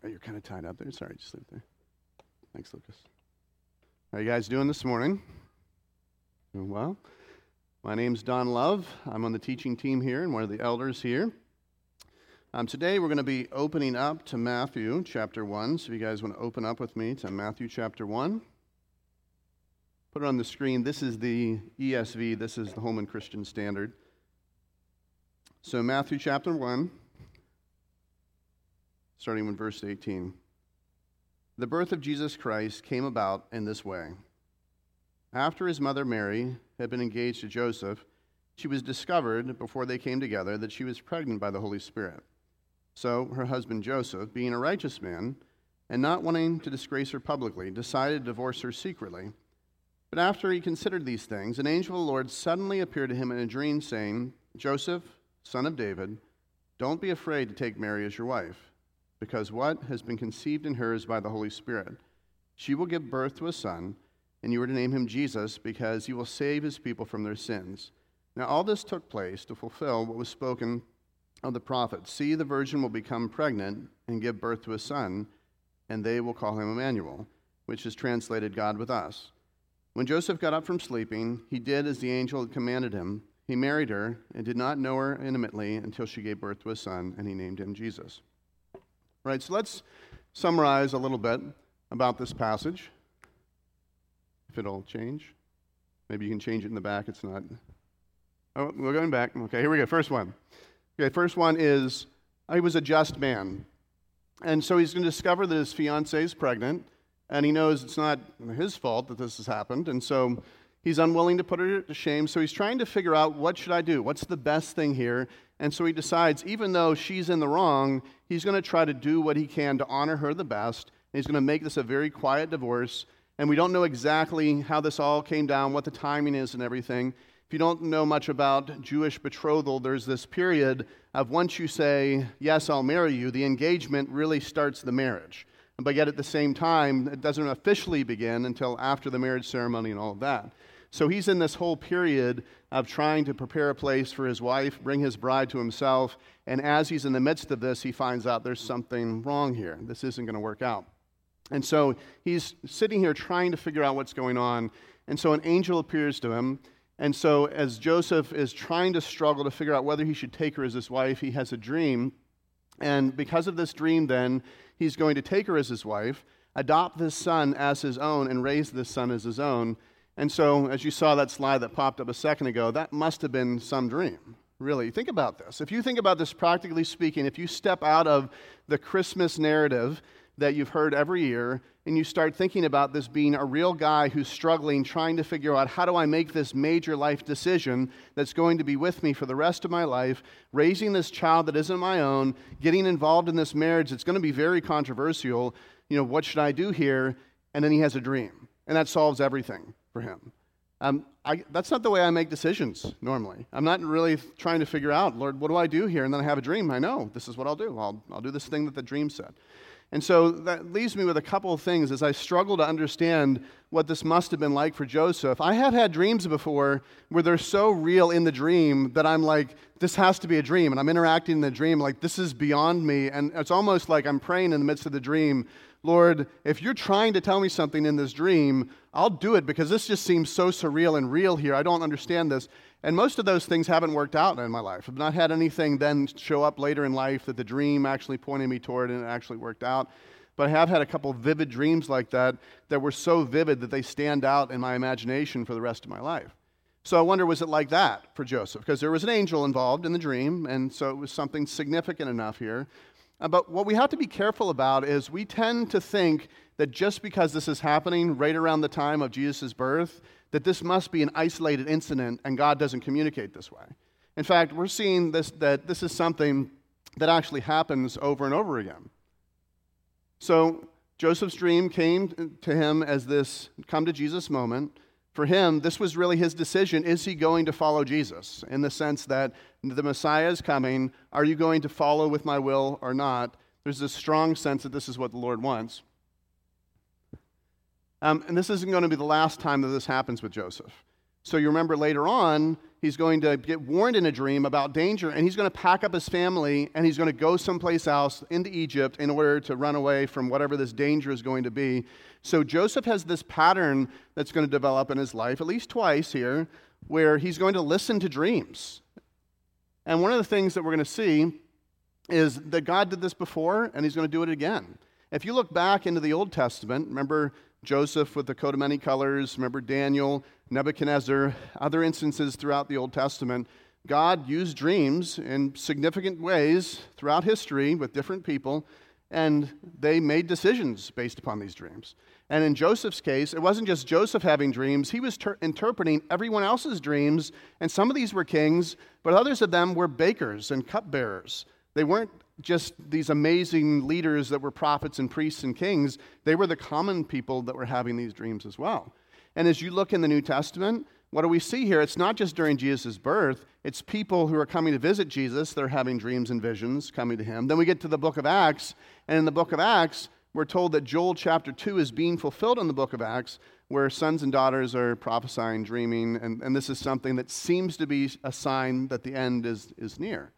Sorry, you're kind of tied up there. Sorry, just leave it there. Thanks, Lucas. How are you guys doing this morning? Doing well? My name's Don Love. I'm on the teaching team here and one of the elders here. Um, today we're going to be opening up to Matthew chapter 1. So if you guys want to open up with me to Matthew chapter 1, put it on the screen. This is the ESV, this is the Holman Christian Standard. So, Matthew chapter 1 starting with verse 18. The birth of Jesus Christ came about in this way. After his mother Mary had been engaged to Joseph, she was discovered before they came together that she was pregnant by the Holy Spirit. So her husband Joseph, being a righteous man, and not wanting to disgrace her publicly, decided to divorce her secretly. But after he considered these things, an angel of the Lord suddenly appeared to him in a dream, saying, Joseph, son of David, don't be afraid to take Mary as your wife because what has been conceived in her is by the Holy Spirit. She will give birth to a son, and you are to name him Jesus, because he will save his people from their sins. Now, all this took place to fulfill what was spoken of the prophet See, the virgin will become pregnant and give birth to a son, and they will call him Emmanuel, which is translated God with us. When Joseph got up from sleeping, he did as the angel had commanded him. He married her and did not know her intimately until she gave birth to a son, and he named him Jesus. Right, so let's summarize a little bit about this passage. If it'll change. Maybe you can change it in the back. It's not. Oh, we're going back. Okay, here we go. First one. Okay, first one is he was a just man. And so he's going to discover that his fiancee is pregnant, and he knows it's not his fault that this has happened. And so he's unwilling to put her to shame. So he's trying to figure out what should I do? What's the best thing here? And so he decides, even though she's in the wrong, he's going to try to do what he can to honor her the best. And he's going to make this a very quiet divorce. And we don't know exactly how this all came down, what the timing is, and everything. If you don't know much about Jewish betrothal, there's this period of once you say, Yes, I'll marry you, the engagement really starts the marriage. But yet at the same time, it doesn't officially begin until after the marriage ceremony and all of that. So he's in this whole period of trying to prepare a place for his wife, bring his bride to himself. And as he's in the midst of this, he finds out there's something wrong here. This isn't going to work out. And so he's sitting here trying to figure out what's going on. And so an angel appears to him. And so, as Joseph is trying to struggle to figure out whether he should take her as his wife, he has a dream. And because of this dream, then, he's going to take her as his wife, adopt this son as his own, and raise this son as his own. And so, as you saw that slide that popped up a second ago, that must have been some dream. Really, think about this. If you think about this practically speaking, if you step out of the Christmas narrative that you've heard every year and you start thinking about this being a real guy who's struggling, trying to figure out how do I make this major life decision that's going to be with me for the rest of my life, raising this child that isn't my own, getting involved in this marriage that's going to be very controversial. You know, what should I do here? And then he has a dream, and that solves everything for him. Um, I, that's not the way I make decisions normally. I'm not really trying to figure out, Lord, what do I do here? And then I have a dream. I know this is what I'll do. I'll, I'll do this thing that the dream said. And so that leaves me with a couple of things as I struggle to understand what this must have been like for Joseph. I have had dreams before where they're so real in the dream that I'm like, this has to be a dream. And I'm interacting in the dream like, this is beyond me. And it's almost like I'm praying in the midst of the dream, Lord, if you're trying to tell me something in this dream, I'll do it because this just seems so surreal and real here. I don't understand this. And most of those things haven't worked out in my life. I've not had anything then show up later in life that the dream actually pointed me toward and it actually worked out. But I have had a couple vivid dreams like that that were so vivid that they stand out in my imagination for the rest of my life. So I wonder, was it like that for Joseph? Because there was an angel involved in the dream, and so it was something significant enough here. Uh, but what we have to be careful about is we tend to think that just because this is happening right around the time of Jesus' birth, that this must be an isolated incident and God doesn't communicate this way. In fact, we're seeing this, that this is something that actually happens over and over again. So Joseph's dream came to him as this come to Jesus moment for him, this was really his decision. Is he going to follow Jesus? In the sense that the Messiah is coming. Are you going to follow with my will or not? There's a strong sense that this is what the Lord wants. Um, and this isn't going to be the last time that this happens with Joseph. So you remember later on, he's going to get warned in a dream about danger, and he's going to pack up his family and he's going to go someplace else into Egypt in order to run away from whatever this danger is going to be. So Joseph has this pattern that's going to develop in his life, at least twice here, where he's going to listen to dreams. And one of the things that we're going to see is that God did this before, and he's going to do it again. If you look back into the Old Testament, remember Joseph with the coat of many colors, remember Daniel, Nebuchadnezzar, other instances throughout the Old Testament, God used dreams in significant ways throughout history with different people, and they made decisions based upon these dreams. And in Joseph's case, it wasn't just Joseph having dreams, he was ter- interpreting everyone else's dreams, and some of these were kings, but others of them were bakers and cupbearers. They weren't just these amazing leaders that were prophets and priests and kings, they were the common people that were having these dreams as well. And as you look in the New Testament, what do we see here? It's not just during Jesus' birth, it's people who are coming to visit Jesus, they're having dreams and visions coming to him. Then we get to the book of Acts, and in the book of Acts, we're told that Joel chapter 2 is being fulfilled in the book of Acts, where sons and daughters are prophesying, dreaming, and, and this is something that seems to be a sign that the end is, is near.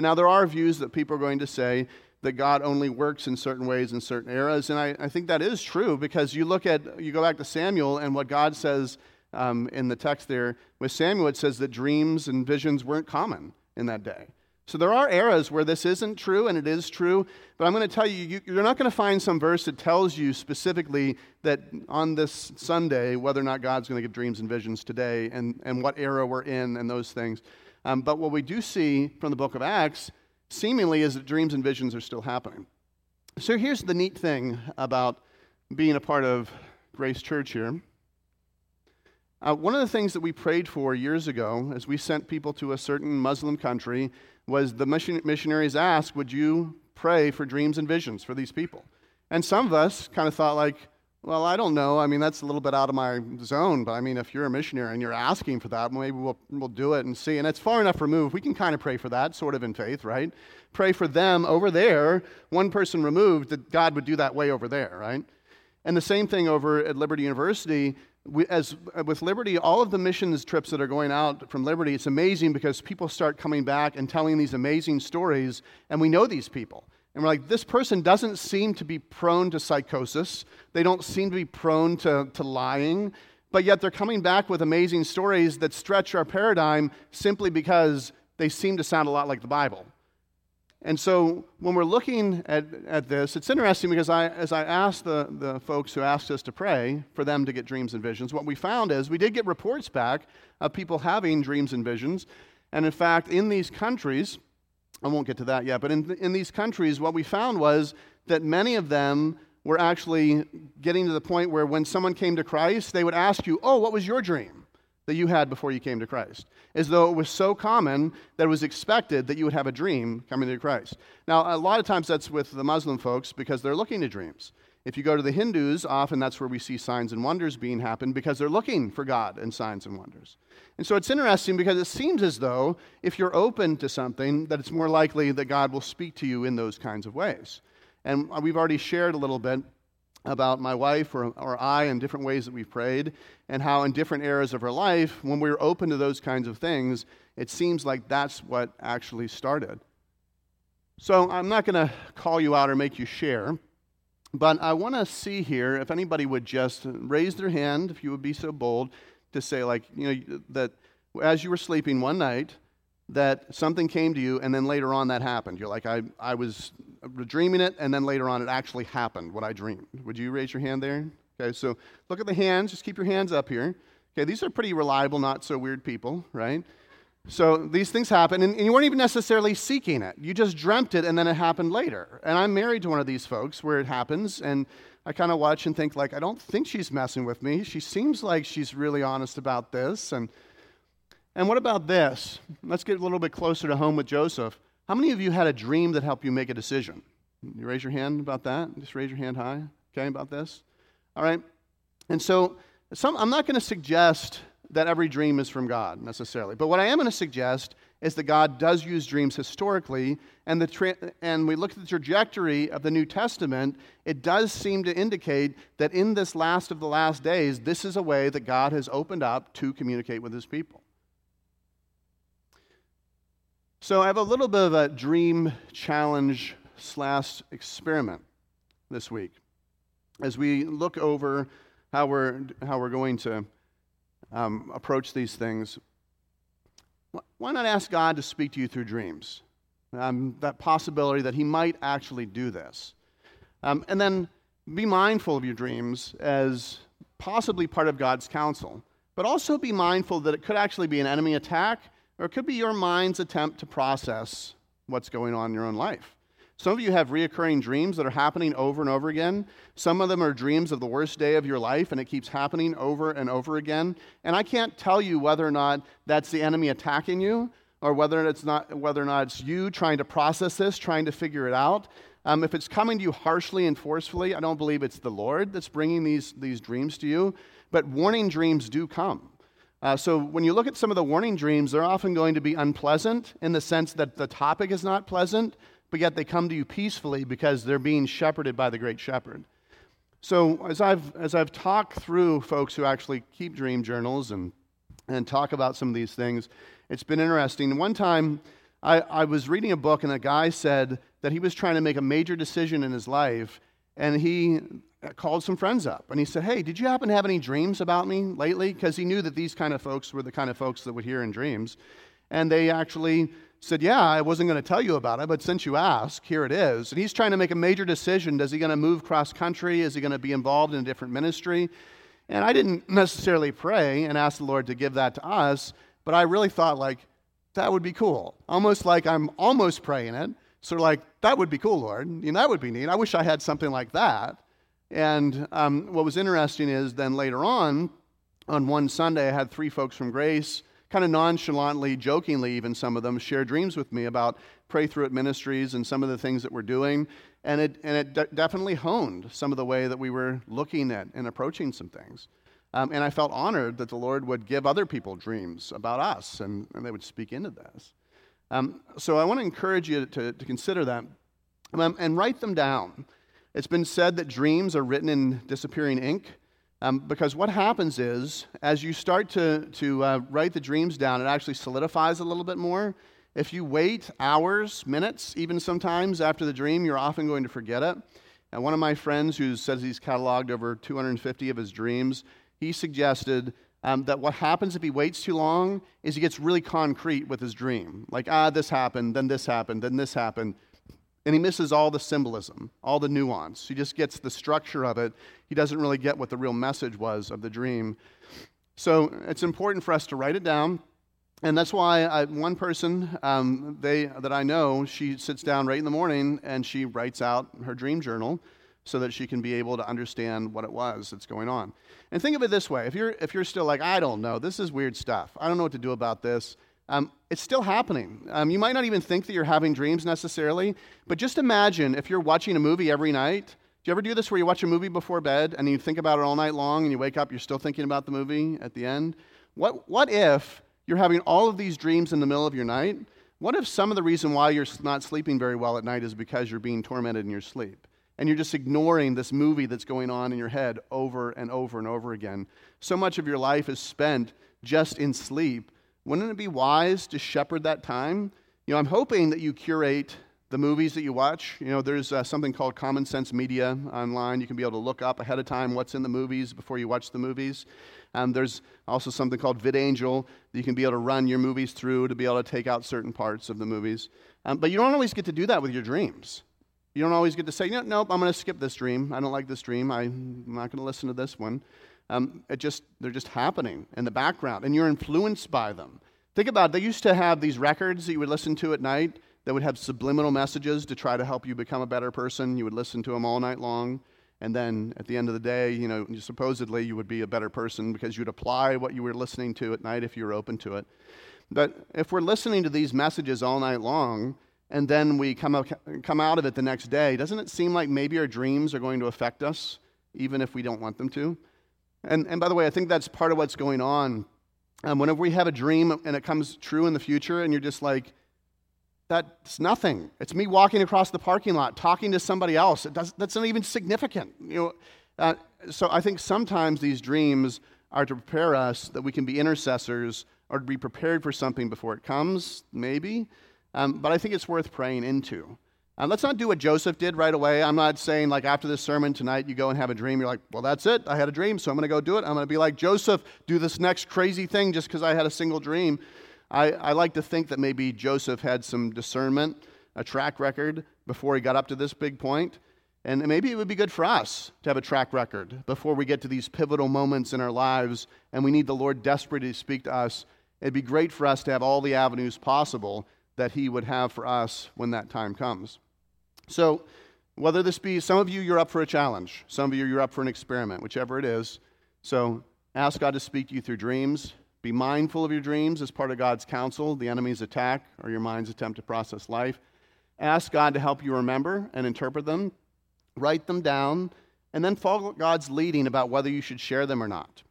And now there are views that people are going to say that God only works in certain ways in certain eras. And I, I think that is true because you look at, you go back to Samuel and what God says um, in the text there with Samuel, it says that dreams and visions weren't common in that day. So there are eras where this isn't true and it is true, but I'm going to tell you, you are not going to find some verse that tells you specifically that on this Sunday whether or not God's going to give dreams and visions today and, and what era we're in and those things. Um, but what we do see from the book of Acts, seemingly, is that dreams and visions are still happening. So here's the neat thing about being a part of Grace Church here. Uh, one of the things that we prayed for years ago as we sent people to a certain Muslim country was the mission- missionaries asked, Would you pray for dreams and visions for these people? And some of us kind of thought, like, well, I don't know. I mean, that's a little bit out of my zone, but I mean, if you're a missionary and you're asking for that, maybe we'll, we'll do it and see. And it's far enough removed. We can kind of pray for that, sort of in faith, right? Pray for them over there, one person removed, that God would do that way over there, right? And the same thing over at Liberty University. We, as with Liberty, all of the missions trips that are going out from Liberty, it's amazing because people start coming back and telling these amazing stories, and we know these people. And we're like, this person doesn't seem to be prone to psychosis. They don't seem to be prone to, to lying. But yet they're coming back with amazing stories that stretch our paradigm simply because they seem to sound a lot like the Bible. And so when we're looking at, at this, it's interesting because I, as I asked the, the folks who asked us to pray for them to get dreams and visions, what we found is we did get reports back of people having dreams and visions. And in fact, in these countries, I won't get to that yet, but in, in these countries, what we found was that many of them were actually getting to the point where when someone came to Christ, they would ask you, Oh, what was your dream that you had before you came to Christ? As though it was so common that it was expected that you would have a dream coming to Christ. Now, a lot of times that's with the Muslim folks because they're looking to dreams. If you go to the Hindus, often that's where we see signs and wonders being happen because they're looking for God and signs and wonders. And so it's interesting because it seems as though if you're open to something, that it's more likely that God will speak to you in those kinds of ways. And we've already shared a little bit about my wife or, or I and different ways that we've prayed, and how in different eras of our life, when we we're open to those kinds of things, it seems like that's what actually started. So I'm not going to call you out or make you share. But I want to see here if anybody would just raise their hand, if you would be so bold, to say, like, you know, that as you were sleeping one night, that something came to you, and then later on that happened. You're like, I, I was dreaming it, and then later on it actually happened, what I dreamed. Would you raise your hand there? Okay, so look at the hands. Just keep your hands up here. Okay, these are pretty reliable, not so weird people, right? So these things happen, and, you weren't even necessarily seeking it. You just dreamt it, and then it happened later. And I'm married to one of these folks where it happens, and I kind of watch and think, like, I don't think she's messing with me. She seems like she's really honest about this. And, and what about this? Let's get a little bit closer to home with Joseph. How many of you had a dream that helped you make a decision? You raise your hand about that? Just raise your hand high, okay, about this? All right. And so some, I'm not going to suggest that every dream is from God necessarily. But what I am going to suggest is that God does use dreams historically, and, the tra- and we look at the trajectory of the New Testament, it does seem to indicate that in this last of the last days, this is a way that God has opened up to communicate with his people. So I have a little bit of a dream challenge slash experiment this week as we look over how we're, how we're going to um, approach these things. Why not ask God to speak to you through dreams? Um, that possibility that He might actually do this. Um, and then be mindful of your dreams as possibly part of God's counsel, but also be mindful that it could actually be an enemy attack or it could be your mind's attempt to process what's going on in your own life. Some of you have reoccurring dreams that are happening over and over again. Some of them are dreams of the worst day of your life, and it keeps happening over and over again. And I can't tell you whether or not that's the enemy attacking you, or whether it's not whether or not it's you trying to process this, trying to figure it out. Um, if it's coming to you harshly and forcefully, I don't believe it's the Lord that's bringing these, these dreams to you. But warning dreams do come. Uh, so when you look at some of the warning dreams, they're often going to be unpleasant in the sense that the topic is not pleasant, but yet they come to you peacefully because they're being shepherded by the great shepherd. So, as I've, as I've talked through folks who actually keep dream journals and, and talk about some of these things, it's been interesting. One time, I, I was reading a book, and a guy said that he was trying to make a major decision in his life, and he called some friends up. And he said, Hey, did you happen to have any dreams about me lately? Because he knew that these kind of folks were the kind of folks that would hear in dreams. And they actually said, Yeah, I wasn't going to tell you about it, but since you ask, here it is. And he's trying to make a major decision. Does he going to move cross country? Is he going to be involved in a different ministry? And I didn't necessarily pray and ask the Lord to give that to us, but I really thought, like, that would be cool. Almost like I'm almost praying it. Sort of like, that would be cool, Lord. You know, that would be neat. I wish I had something like that. And um, what was interesting is then later on, on one Sunday, I had three folks from Grace kind of nonchalantly, jokingly, even some of them, share dreams with me about Pray Through It ministries and some of the things that we're doing. And it, and it de- definitely honed some of the way that we were looking at and approaching some things. Um, and I felt honored that the Lord would give other people dreams about us and, and they would speak into this. Um, so I want to encourage you to, to consider that um, and write them down. It's been said that dreams are written in disappearing ink. Um, because what happens is, as you start to, to uh, write the dreams down, it actually solidifies a little bit more. If you wait hours, minutes, even sometimes after the dream, you're often going to forget it. And one of my friends who says he's cataloged over 250 of his dreams, he suggested um, that what happens if he waits too long is he gets really concrete with his dream. Like, ah, this happened, then this happened, then this happened. And he misses all the symbolism, all the nuance. He just gets the structure of it. He doesn't really get what the real message was of the dream. So it's important for us to write it down. And that's why I, one person um, they, that I know, she sits down right in the morning and she writes out her dream journal so that she can be able to understand what it was that's going on. And think of it this way if you're, if you're still like, I don't know, this is weird stuff, I don't know what to do about this, um, it's still happening. Um, you might not even think that you're having dreams necessarily, but just imagine if you're watching a movie every night. Do you ever do this where you watch a movie before bed and you think about it all night long and you wake up, you're still thinking about the movie at the end? What, what if you're having all of these dreams in the middle of your night? What if some of the reason why you're not sleeping very well at night is because you're being tormented in your sleep? And you're just ignoring this movie that's going on in your head over and over and over again. So much of your life is spent just in sleep wouldn't it be wise to shepherd that time? You know, I'm hoping that you curate the movies that you watch. You know, there's uh, something called Common Sense Media online. You can be able to look up ahead of time what's in the movies before you watch the movies. Um, there's also something called VidAngel that you can be able to run your movies through to be able to take out certain parts of the movies. Um, but you don't always get to do that with your dreams. You don't always get to say, no, nope, I'm going to skip this dream. I don't like this dream. I'm not going to listen to this one. Um, it just, they're just happening in the background, and you're influenced by them. Think about it. They used to have these records that you would listen to at night that would have subliminal messages to try to help you become a better person. You would listen to them all night long. And then at the end of the day, you know, supposedly you would be a better person because you'd apply what you were listening to at night if you were open to it. But if we're listening to these messages all night long, and then we come out, come out of it the next day, doesn't it seem like maybe our dreams are going to affect us, even if we don't want them to? And, and by the way, I think that's part of what's going on um, whenever we have a dream and it comes true in the future, and you're just like, that's nothing. It's me walking across the parking lot, talking to somebody else. It does, that's not even significant. You know, uh, so I think sometimes these dreams are to prepare us that we can be intercessors or to be prepared for something before it comes, maybe. Um, but I think it's worth praying into. Uh, let's not do what Joseph did right away. I'm not saying, like, after this sermon tonight, you go and have a dream. You're like, well, that's it. I had a dream, so I'm going to go do it. I'm going to be like Joseph, do this next crazy thing just because I had a single dream. I, I like to think that maybe Joseph had some discernment, a track record before he got up to this big point. And maybe it would be good for us to have a track record before we get to these pivotal moments in our lives and we need the Lord desperately to speak to us. It'd be great for us to have all the avenues possible that He would have for us when that time comes. So, whether this be some of you, you're up for a challenge, some of you, you're up for an experiment, whichever it is. So, ask God to speak to you through dreams. Be mindful of your dreams as part of God's counsel, the enemy's attack, or your mind's attempt to process life. Ask God to help you remember and interpret them. Write them down, and then follow God's leading about whether you should share them or not.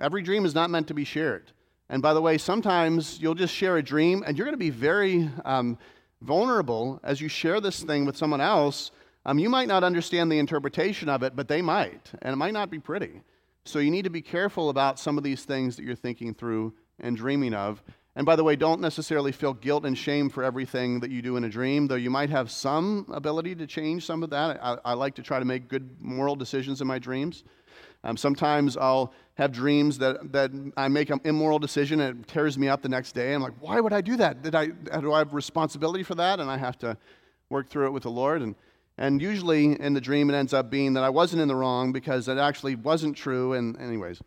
Every dream is not meant to be shared. And by the way, sometimes you'll just share a dream, and you're going to be very um, vulnerable as you share this thing with someone else. Um, you might not understand the interpretation of it, but they might, and it might not be pretty. So you need to be careful about some of these things that you're thinking through and dreaming of. And by the way, don't necessarily feel guilt and shame for everything that you do in a dream, though you might have some ability to change some of that. I, I like to try to make good moral decisions in my dreams. Um, sometimes I'll have dreams that, that I make an immoral decision and it tears me up the next day. I'm like, why would I do that? Did I, do I have responsibility for that? And I have to work through it with the Lord. And and usually in the dream, it ends up being that I wasn't in the wrong because it actually wasn't true. And, anyways,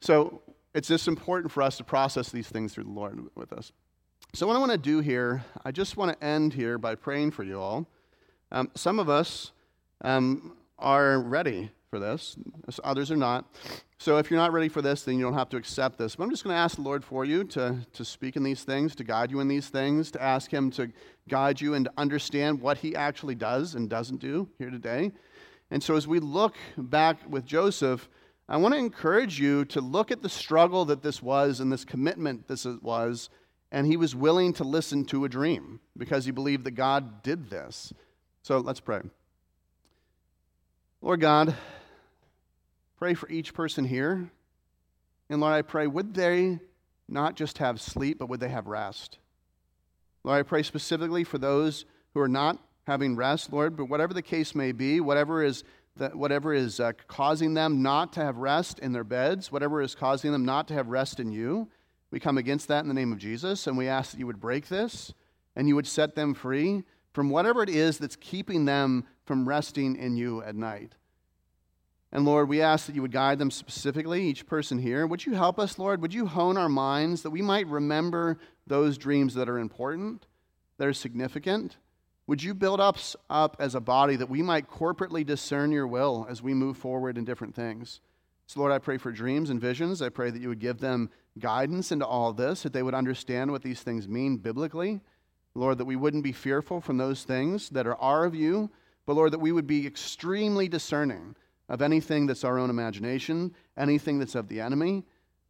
so it's just important for us to process these things through the Lord with us. So, what I want to do here, I just want to end here by praying for you all. Um, some of us um, are ready for this, others are not. So if you're not ready for this, then you don't have to accept this. But I'm just going to ask the Lord for you to, to speak in these things, to guide you in these things, to ask Him to guide you and to understand what He actually does and doesn't do here today. And so as we look back with Joseph, I want to encourage you to look at the struggle that this was and this commitment this was, and he was willing to listen to a dream because he believed that God did this. So let's pray. Lord God, Pray for each person here. And Lord, I pray, would they not just have sleep, but would they have rest? Lord, I pray specifically for those who are not having rest, Lord, but whatever the case may be, whatever is, whatever is uh, causing them not to have rest in their beds, whatever is causing them not to have rest in you, we come against that in the name of Jesus, and we ask that you would break this and you would set them free from whatever it is that's keeping them from resting in you at night. And Lord, we ask that you would guide them specifically, each person here. Would you help us, Lord? Would you hone our minds that we might remember those dreams that are important, that are significant? Would you build us up as a body that we might corporately discern your will as we move forward in different things? So, Lord, I pray for dreams and visions. I pray that you would give them guidance into all this, that they would understand what these things mean biblically. Lord, that we wouldn't be fearful from those things that are, are of you, but Lord, that we would be extremely discerning of anything that's our own imagination, anything that's of the enemy.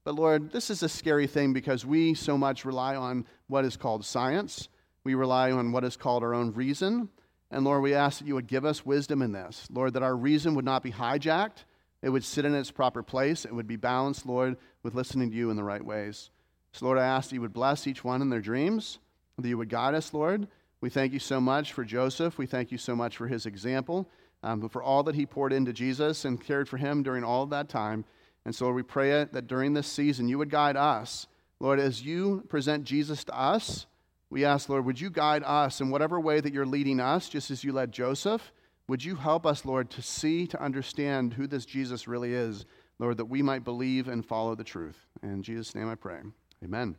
But Lord, this is a scary thing because we so much rely on what is called science. We rely on what is called our own reason. And Lord, we ask that you would give us wisdom in this. Lord, that our reason would not be hijacked, it would sit in its proper place, it would be balanced, Lord, with listening to you in the right ways. So, Lord, I ask that you would bless each one in their dreams, that you would guide us, Lord. We thank you so much for Joseph. We thank you so much for his example um, but for all that he poured into Jesus and cared for him during all of that time. And so we pray that during this season you would guide us. Lord, as you present Jesus to us, we ask, Lord, would you guide us in whatever way that you're leading us, just as you led Joseph? Would you help us, Lord, to see, to understand who this Jesus really is, Lord, that we might believe and follow the truth? In Jesus' name I pray. Amen.